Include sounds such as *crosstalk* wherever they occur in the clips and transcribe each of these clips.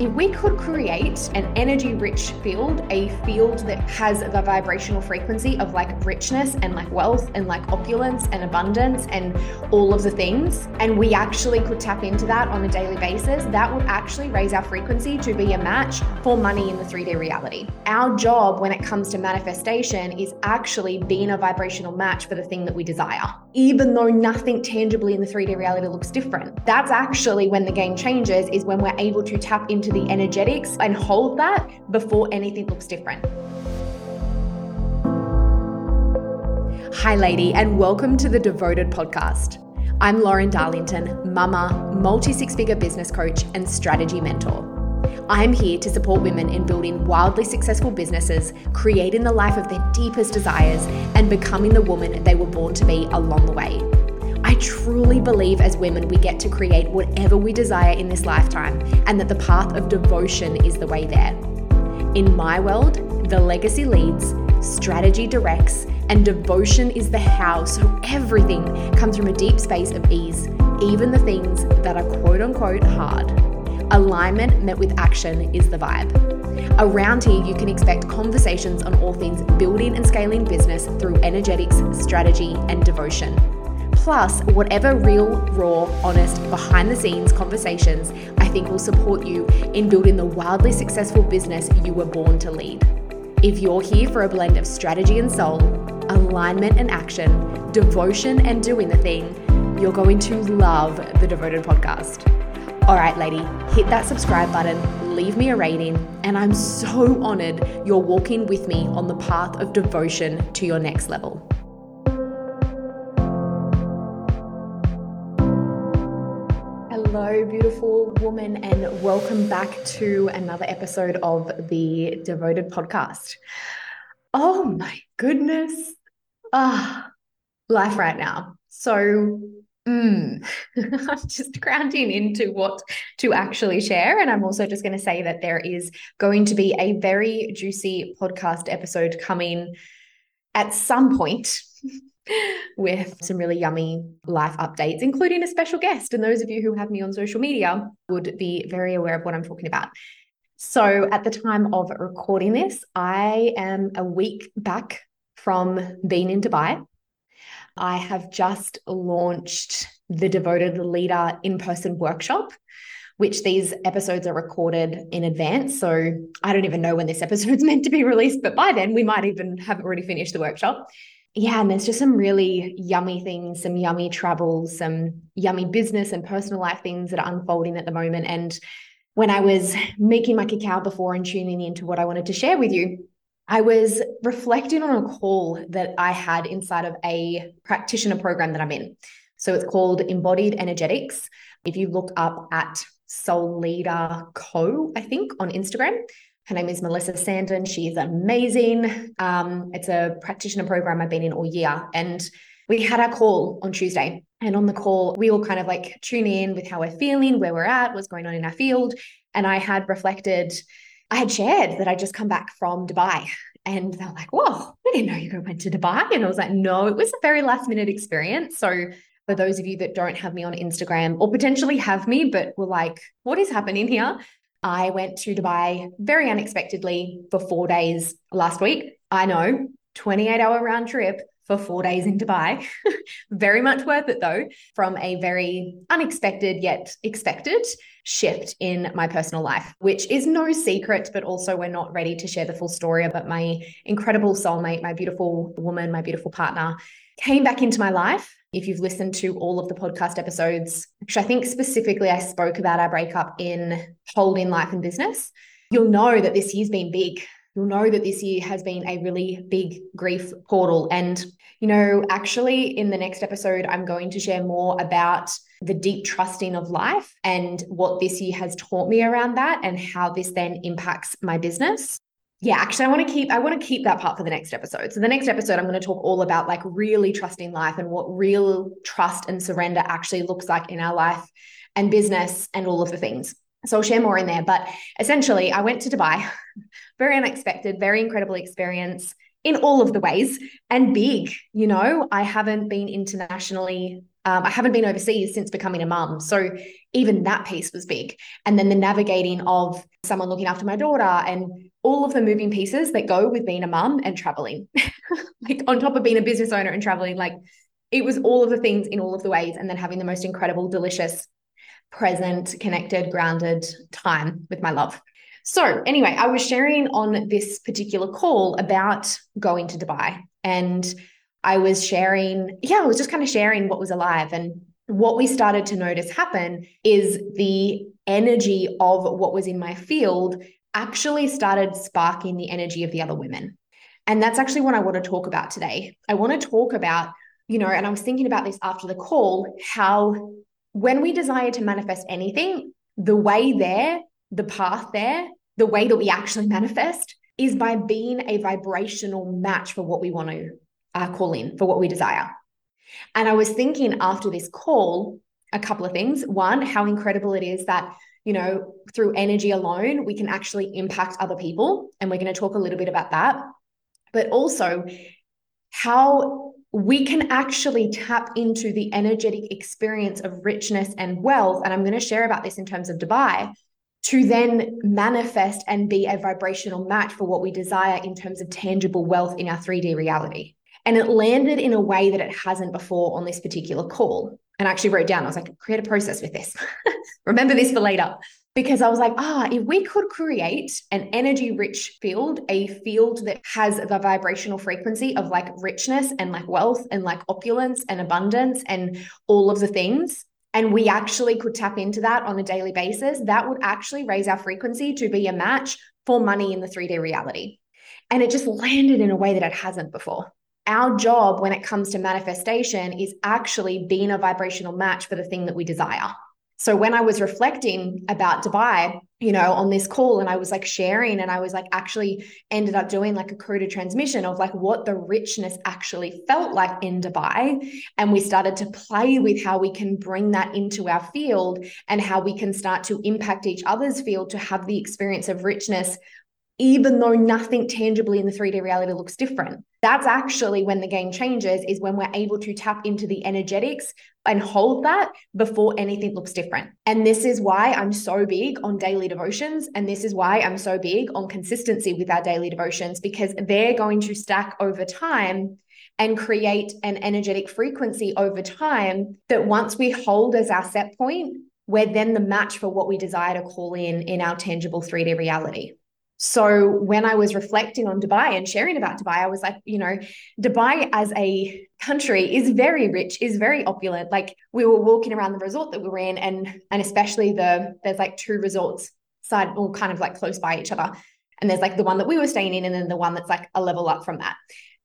if we could create an energy rich field, a field that has the vibrational frequency of like richness and like wealth and like opulence and abundance and all of the things, and we actually could tap into that on a daily basis, that would actually raise our frequency to be a match for money in the 3D reality. Our job when it comes to manifestation is actually being a vibrational match for the thing that we desire, even though nothing tangibly in the 3D reality looks different. That's actually when the game changes, is when we're able to tap into the energetics and hold that before anything looks different. Hi, lady, and welcome to the Devoted Podcast. I'm Lauren Darlington, mama, multi six figure business coach, and strategy mentor. I'm here to support women in building wildly successful businesses, creating the life of their deepest desires, and becoming the woman they were born to be along the way. I truly believe as women we get to create whatever we desire in this lifetime and that the path of devotion is the way there. In my world, the legacy leads, strategy directs, and devotion is the how, so everything comes from a deep space of ease, even the things that are quote unquote hard. Alignment met with action is the vibe. Around here, you can expect conversations on all things building and scaling business through energetics, strategy, and devotion plus whatever real, raw, honest, behind the scenes conversations I think will support you in building the wildly successful business you were born to lead. If you're here for a blend of strategy and soul, alignment and action, devotion and doing the thing, you're going to love the Devoted podcast. All right, lady, hit that subscribe button, leave me a rating, and I'm so honored you're walking with me on the path of devotion to your next level. Hello, beautiful woman, and welcome back to another episode of the Devoted Podcast. Oh my goodness. Ah, life right now. So, mm, *laughs* I'm just grounding into what to actually share. And I'm also just going to say that there is going to be a very juicy podcast episode coming at some point *laughs* with some really yummy life updates, including a special guest. And those of you who have me on social media would be very aware of what I'm talking about. So, at the time of recording this, I am a week back from being in Dubai. I have just launched the Devoted Leader in person workshop, which these episodes are recorded in advance. So, I don't even know when this episode is *laughs* meant to be released, but by then we might even have already finished the workshop yeah, and there's just some really yummy things, some yummy troubles, some yummy business and personal life things that are unfolding at the moment. And when I was making my cacao before and tuning into what I wanted to share with you, I was reflecting on a call that I had inside of a practitioner program that I'm in. So it's called Embodied Energetics. If you look up at Soul Leader Co, I think on Instagram, her name is Melissa Sandon. She's amazing. Um, it's a practitioner program I've been in all year. And we had our call on Tuesday. And on the call, we all kind of like tune in with how we're feeling, where we're at, what's going on in our field. And I had reflected, I had shared that I just come back from Dubai. And they're like, whoa, we didn't know you went to Dubai. And I was like, no, it was a very last minute experience. So for those of you that don't have me on Instagram or potentially have me, but were like, what is happening here? I went to Dubai very unexpectedly for four days last week. I know, 28 hour round trip for four days in Dubai. *laughs* very much worth it though, from a very unexpected yet expected shift in my personal life, which is no secret, but also we're not ready to share the full story about my incredible soulmate, my beautiful woman, my beautiful partner came back into my life if you've listened to all of the podcast episodes, which I think specifically I spoke about our breakup in holding life and business, you'll know that this year's been big. You'll know that this year has been a really big grief portal. And, you know, actually, in the next episode, I'm going to share more about the deep trusting of life and what this year has taught me around that and how this then impacts my business yeah, actually, I want to keep I want to keep that part for the next episode. So the next episode, I'm going to talk all about like really trusting life and what real trust and surrender actually looks like in our life and business and all of the things. So I'll share more in there. But essentially, I went to Dubai, *laughs* very unexpected, very incredible experience in all of the ways and big. You know, I haven't been internationally Um, I haven't been overseas since becoming a mum. So even that piece was big. And then the navigating of someone looking after my daughter and all of the moving pieces that go with being a mum and traveling, *laughs* like on top of being a business owner and traveling, like it was all of the things in all of the ways. And then having the most incredible, delicious, present, connected, grounded time with my love. So, anyway, I was sharing on this particular call about going to Dubai. And I was sharing, yeah, I was just kind of sharing what was alive. And what we started to notice happen is the energy of what was in my field actually started sparking the energy of the other women. And that's actually what I want to talk about today. I want to talk about, you know, and I was thinking about this after the call, how when we desire to manifest anything, the way there, the path there the way that we actually *laughs* manifest is by being a vibrational match for what we want to uh, call in, for what we desire. And I was thinking after this call, a couple of things. One, how incredible it is that, you know, through energy alone, we can actually impact other people. And we're going to talk a little bit about that. But also, how we can actually tap into the energetic experience of richness and wealth. And I'm going to share about this in terms of Dubai to then manifest and be a vibrational match for what we desire in terms of tangible wealth in our 3D reality. And it landed in a way that it hasn't before on this particular call. And I actually wrote down, I was like, create a process with this. *laughs* Remember this for later. Because I was like, ah, if we could create an energy rich field, a field that has the vibrational frequency of like richness and like wealth and like opulence and abundance and all of the things, and we actually could tap into that on a daily basis, that would actually raise our frequency to be a match for money in the 3D reality. And it just landed in a way that it hasn't before. Our job when it comes to manifestation is actually being a vibrational match for the thing that we desire. So when I was reflecting about Dubai, you know, on this call and I was like sharing and I was like actually ended up doing like a coded transmission of like what the richness actually felt like in Dubai. And we started to play with how we can bring that into our field and how we can start to impact each other's field to have the experience of richness even though nothing tangibly in the 3D reality looks different. That's actually when the game changes, is when we're able to tap into the energetics and hold that before anything looks different. And this is why I'm so big on daily devotions. And this is why I'm so big on consistency with our daily devotions, because they're going to stack over time and create an energetic frequency over time that once we hold as our set point, we're then the match for what we desire to call in in our tangible 3D reality. So when I was reflecting on Dubai and sharing about Dubai, I was like, you know, Dubai as a country is very rich, is very opulent. Like we were walking around the resort that we were in, and and especially the there's like two resorts side all kind of like close by each other. And there's like the one that we were staying in, and then the one that's like a level up from that.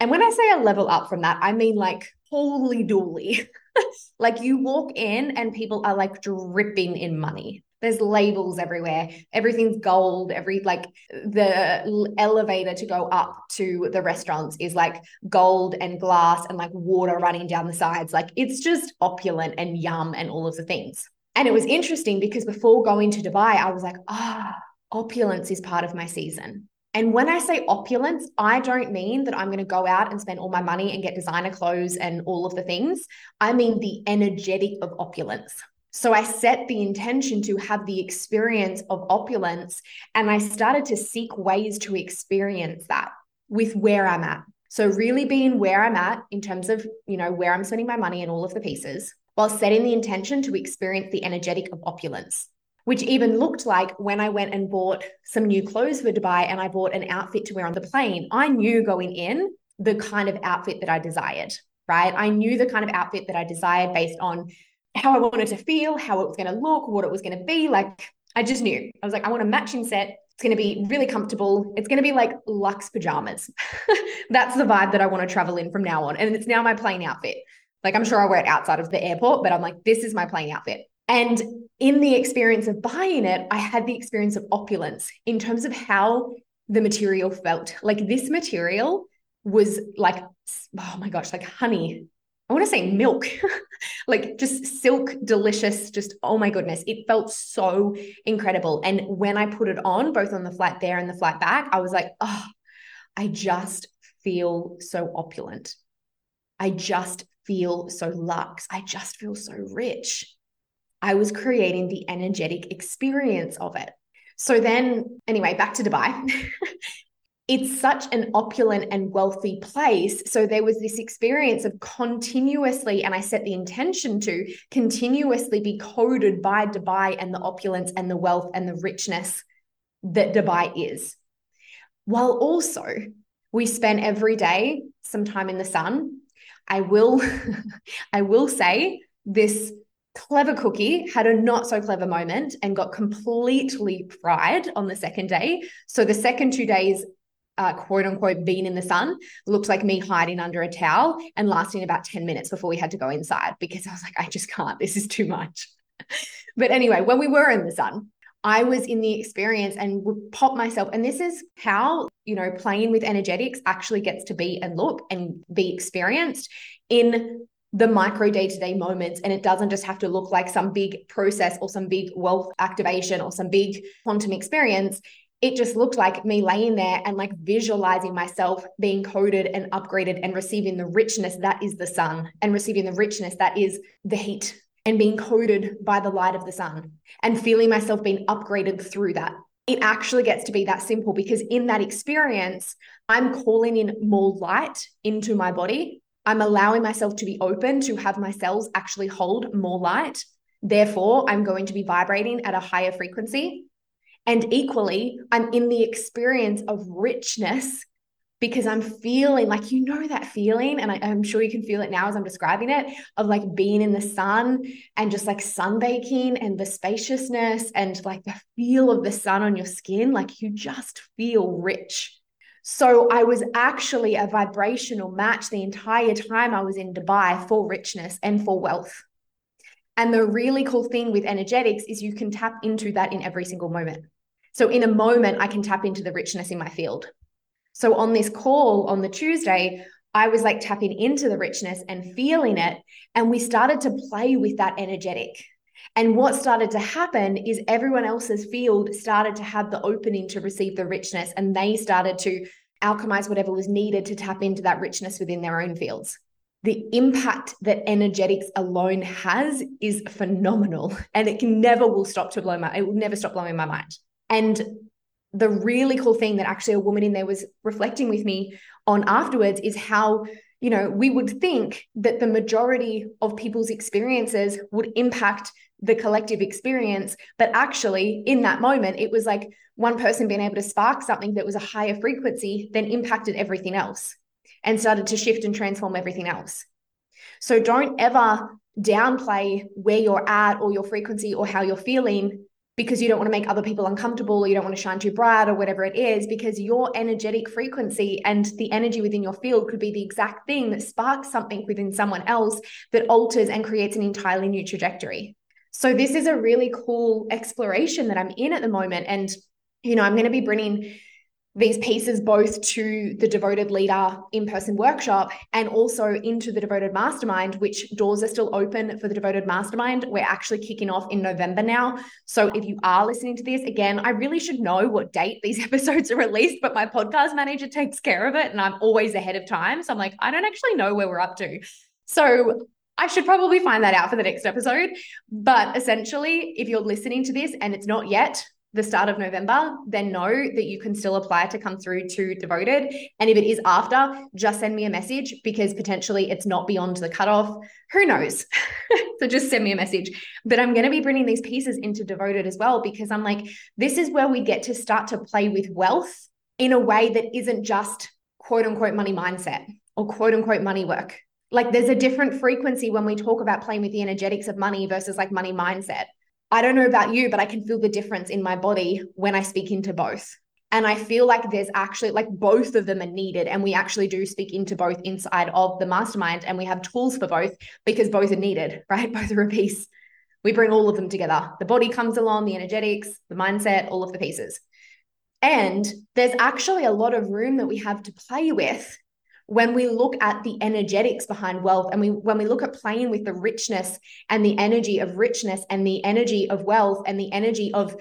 And when I say a level up from that, I mean like holy dooly. *laughs* like you walk in and people are like dripping in money there's labels everywhere. Everything's gold. Every like the elevator to go up to the restaurants is like gold and glass and like water running down the sides. Like it's just opulent and yum and all of the things. And it was interesting because before going to dubai i was like ah oh, opulence is part of my season. And when I say opulence, I don't mean that I'm going to go out and spend all my money and get designer clothes and all of the things. I mean the energetic of opulence. So I set the intention to have the experience of opulence and I started to seek ways to experience that with where I'm at. So really being where I'm at in terms of, you know, where I'm spending my money and all of the pieces while setting the intention to experience the energetic of opulence. Which even looked like when I went and bought some new clothes for Dubai and I bought an outfit to wear on the plane, I knew going in the kind of outfit that I desired, right? I knew the kind of outfit that I desired based on how I wanted to feel, how it was going to look, what it was going to be. Like, I just knew. I was like, I want a matching set. It's going to be really comfortable. It's going to be like luxe pajamas. *laughs* That's the vibe that I want to travel in from now on. And it's now my plane outfit. Like, I'm sure I wear it outside of the airport, but I'm like, this is my plane outfit. And in the experience of buying it, I had the experience of opulence in terms of how the material felt. Like, this material was like, oh my gosh, like honey I want to say milk, *laughs* like just silk, delicious, just oh my goodness. It felt so incredible. And when I put it on, both on the flight there and the flight back, I was like, oh, I just feel so opulent. I just feel so luxe. I just feel so rich. I was creating the energetic experience of it. So then, anyway, back to Dubai. *laughs* it's such an opulent and wealthy place. So there was this experience of continuously, and I set the intention to continuously be coded by Dubai and the opulence and the wealth and the richness that Dubai is. While also we spent every day some time in the sun. I will, *laughs* I will say this clever cookie had a not so clever moment and got completely fried on the second day. So the second two days, uh, quote unquote, being in the sun looked like me hiding under a towel and lasting about 10 minutes before we had to go inside because I was like, I just can't. This is too much. *laughs* but anyway, when we were in the sun, I was in the experience and would pop myself. And this is how, you know, playing with energetics actually gets to be and look and be experienced in the micro day to day moments. And it doesn't just have to look like some big process or some big wealth activation or some big quantum experience. It just looked like me laying there and like visualizing myself being coded and upgraded and receiving the richness that is the sun and receiving the richness that is the heat and being coded by the light of the sun and feeling myself being upgraded through that. It actually gets to be that simple because in that experience, I'm calling in more light into my body. I'm allowing myself to be open to have my cells actually hold more light. Therefore, I'm going to be vibrating at a higher frequency. And equally, I'm in the experience of richness because I'm feeling like, you know, that feeling. And I, am sure you can feel it now as I'm describing it of like being in the sun and just like sunbaking and the spaciousness and like the feel of the sun on your skin. Like you just feel rich. So I was actually a vibrational match the entire time I was in Dubai for richness and for wealth. And the really cool thing with energetics is you can tap into that in every single moment. So in a moment, I can tap into the richness in my field. So on this call on the Tuesday, I was like tapping into the richness and feeling it. And we started to play with that energetic. And what started to happen is everyone else's field started to have the opening to receive the richness, and they started to alchemize whatever was needed to tap into that richness within their own fields. The impact that energetics alone has is phenomenal, and it can never will stop to blow my it will never stop blowing my mind. And the really cool thing that actually a woman in there was reflecting with me on afterwards is how you know we would think that the majority of people's experiences would impact the collective experience but actually in that moment it was like one person being able to spark something that was a higher frequency then impacted everything else and started to shift and transform everything else so don't ever downplay where you're at or your frequency or how you're feeling because you don't want to make other people uncomfortable or you don't want to shine too bright or whatever it is because your energetic frequency and the energy within your field could be the exact thing that sparks something within someone else that alters and creates an entirely new trajectory. So this is a really cool exploration that I'm in at the moment and you know, I'm going to be bringing these pieces both to the devoted leader in-person workshop and also into the devoted mastermind which doors are still open for the devoted mastermind. We're actually kicking off in november now. So if you are listening to this again i really should know what date these *laughs* episodes are released but my podcast manager takes care of it and i'm always ahead of time. So i'm like i don't actually know where we're up to. So I should probably find that out for the next episode. But essentially, if you're listening to this and it's not yet, the start of November, then know that you can still apply to come through to Devoted. And if it is after, just send me a message because potentially it's not beyond the cutoff. Who knows? *laughs* so just send me a message. But I'm going to be bringing these pieces into Devoted as well because I'm like, this is where we get to start to play with wealth in a way that isn't just quote unquote money mindset or quote unquote money work. Like there's a different frequency when we talk about playing with the energetics of money versus like money mindset I don't know about you, but I can feel the difference in my body when I speak into both. And I feel like there's actually like both of them are needed. And we actually do speak into both inside of the mastermind and we have tools for both because both are needed, *laughs* right? Both are a piece. We bring all of them together. The body comes along, the energetics, the mindset, all of the pieces. And there's actually a lot of room that we have to play with when we look at the energetics behind wealth and we when we look at playing with the richness and the energy of richness and the energy of wealth and the energy of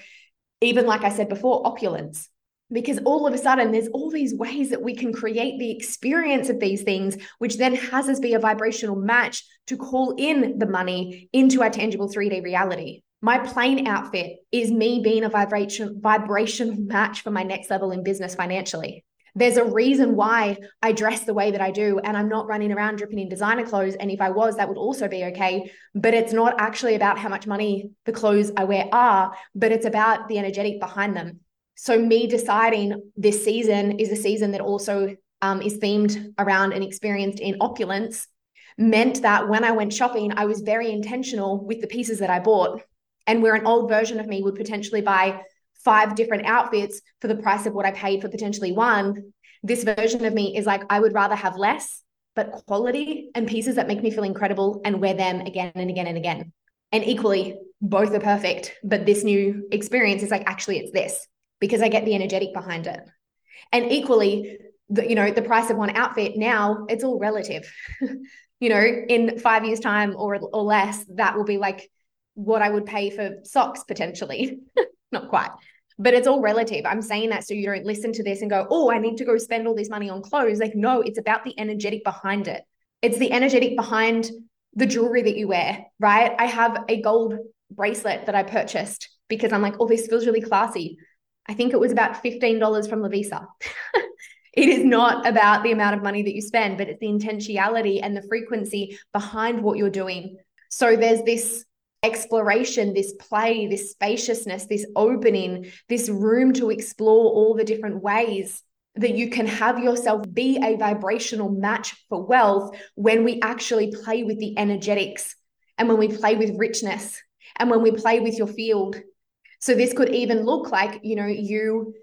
even like I said before opulence. Because all of a sudden there's all these ways that we can create the experience of these things which then has us be a vibrational match to call in the money into our tangible 3d reality. My plane outfit is me being a vibration vibrational match for my next level in business financially there's a reason why I dress the way that I do, and I'm not running around dripping in designer clothes. And if I was, that would also be okay. But it's not actually about how much money the clothes I wear are, but it's about the energetic behind them. So, me deciding this season is a season that also um, is themed around and experienced in opulence meant that when I went shopping, I was very intentional with the pieces that I bought. And where an old version of me would potentially buy five different outfits for the price of what I paid for potentially one, this version of me is like, I would rather have less, but quality and pieces that make me feel incredible and wear them again and again and again. And equally, both are perfect. But this new experience is like, actually, it's this because I get the energetic behind it. And equally, the, you know, the price of one outfit now, it's all relative. *laughs* you know, in five years' time or or less, that will be like what I would pay for socks potentially. *laughs* Not quite. But it's all relative. I'm saying that so you don't listen to this and go, oh, I need to go spend all this money on clothes. Like, no, it's about the energetic behind it. It's the energetic behind the jewelry that you wear, right? I have a gold bracelet that I purchased because I'm like, oh, this feels really classy. I think it was about $15 from Lovisa. *laughs* it is not about the amount of money that you spend, but it's the intentionality and the frequency behind what you're doing. So there's this exploration, this play, this spaciousness, this opening, this room to explore all the different ways that you can have yourself be a vibrational match for wealth when we actually play with the energetics and when we play with richness and when we play with your field so this could even look like, you know, you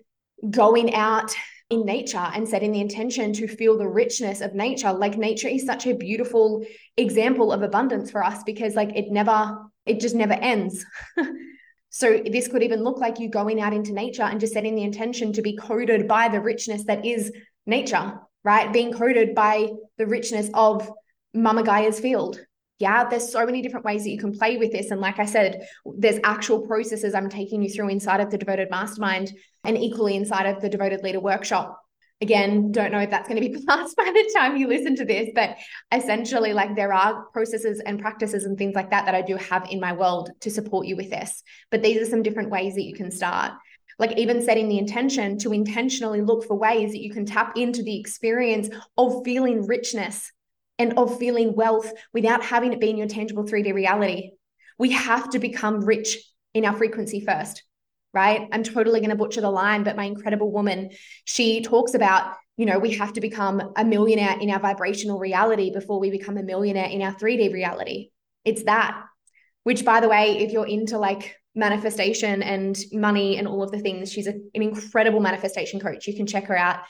going out in nature and setting the intention to feel the richness of nature. Like nature is such a beautiful example of abundance for us because like it never, it just never ends. *laughs* so this could even look like you going out into nature and just setting the intention to be coded by the richness that is nature, right? Being coded by the richness of Mama Gaia's field, yeah there's so many different ways that you can play with this and like i said there's actual processes i'm taking you through inside of the devoted mastermind and equally inside of the devoted leader workshop again don't know if that's going to be *laughs* passed by the time you listen to this but essentially like there are processes and practices and things like that that i do have in my world to support you with this but these are some different ways that you can start like even setting the intention to intentionally look for ways that you can tap into the experience of feeling richness and of feeling wealth without having it be in your tangible 3D reality. We have to become rich in our frequency first, right? I'm totally going to butcher the line, but my incredible woman, she talks about, you know, we have to become a millionaire in our vibrational reality before we become a millionaire in our 3D reality. It's that, which, by the way, if you're into like manifestation and money and all of the things, she's a, an incredible manifestation coach. You can check her out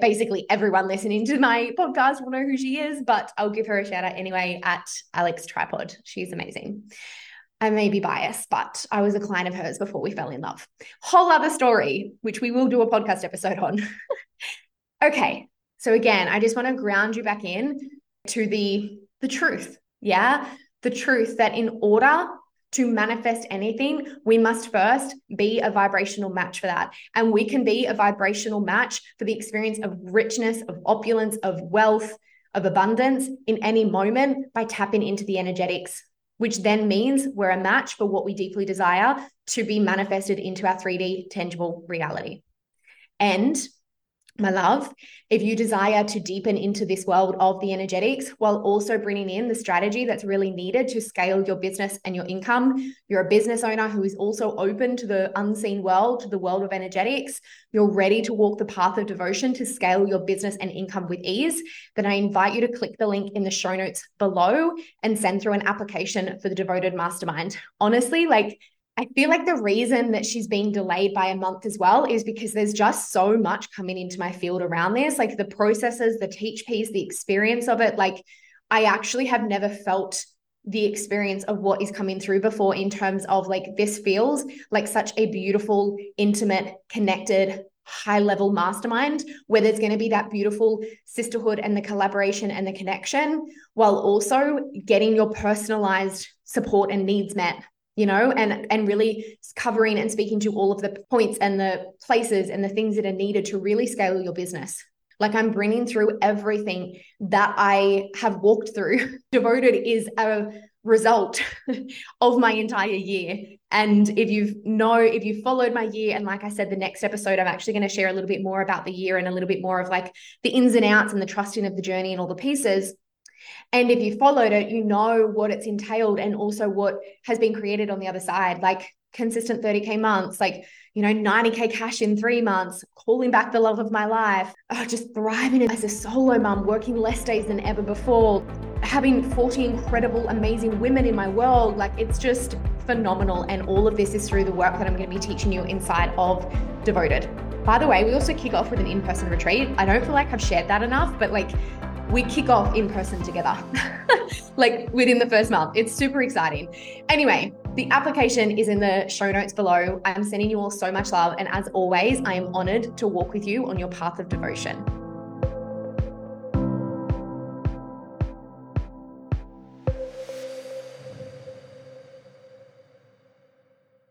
basically everyone listening to my podcast will know who she is, but I'll give her a shout out anyway at Alex Tripod. She's amazing. I may be biased, but I was a client of hers before we fell in love. Whole other story, which we will do a podcast episode on. *laughs* okay. So again, I just want to ground you back in to the the truth. Yeah? The truth that in order to manifest anything, we must first be a vibrational match for that. And we can be a vibrational match for the experience of richness, of opulence, of wealth, of abundance in any moment by tapping into the energetics, which then means we're a match for what we deeply desire to be manifested into our 3D tangible reality. And my love, if you desire to deepen into this world of the energetics while also bringing in the strategy that's really needed to scale your business and your income, you're a business owner who is also open to the unseen world, to the world of energetics, you're ready to walk the path of devotion to scale your business and income with ease, then I invite you to click the link in the show notes below and send through an application for the Devoted Mastermind. Honestly, like I feel like the reason that she's been delayed by a month as well is because there's just so much coming into my field around this, like the processes, the teach piece, the experience of it. Like, I actually have never felt the experience of what is coming through before in terms of like this feels like such a beautiful, intimate, connected, high level mastermind where there's going to be that beautiful sisterhood and the collaboration and the connection while also getting your personalized support and needs met you know, and and really covering and speaking to all of the points and the places and the things that are needed to really scale your business. Like I'm bringing through everything that I have walked through. *laughs* Devoted is a result *laughs* of my entire year. And if you've know, if you followed my year, and like I said, the next episode, I'm actually going to share a little bit more about the year and a little bit more of like the ins and outs and the trusting of the journey and all the pieces. And if you followed it, you know what it's entailed and also what has been created on the other side, like consistent 30K months, like, you know, 90K cash in three months, calling back the love of my life, oh, just thriving as a solo mom, working less days than ever before, having 40 incredible, amazing women in my world. Like, it's just phenomenal. And all of this is through the work that I'm going to be teaching you inside of Devoted. By the way, we also kick off with an in person retreat. I don't feel like I've shared that enough, but like, we kick off in person together, *laughs* like within the first month. It's super exciting. Anyway, the application is in the show notes below. I'm sending you all so much love. And as always, I am honored to walk with you on your path of devotion.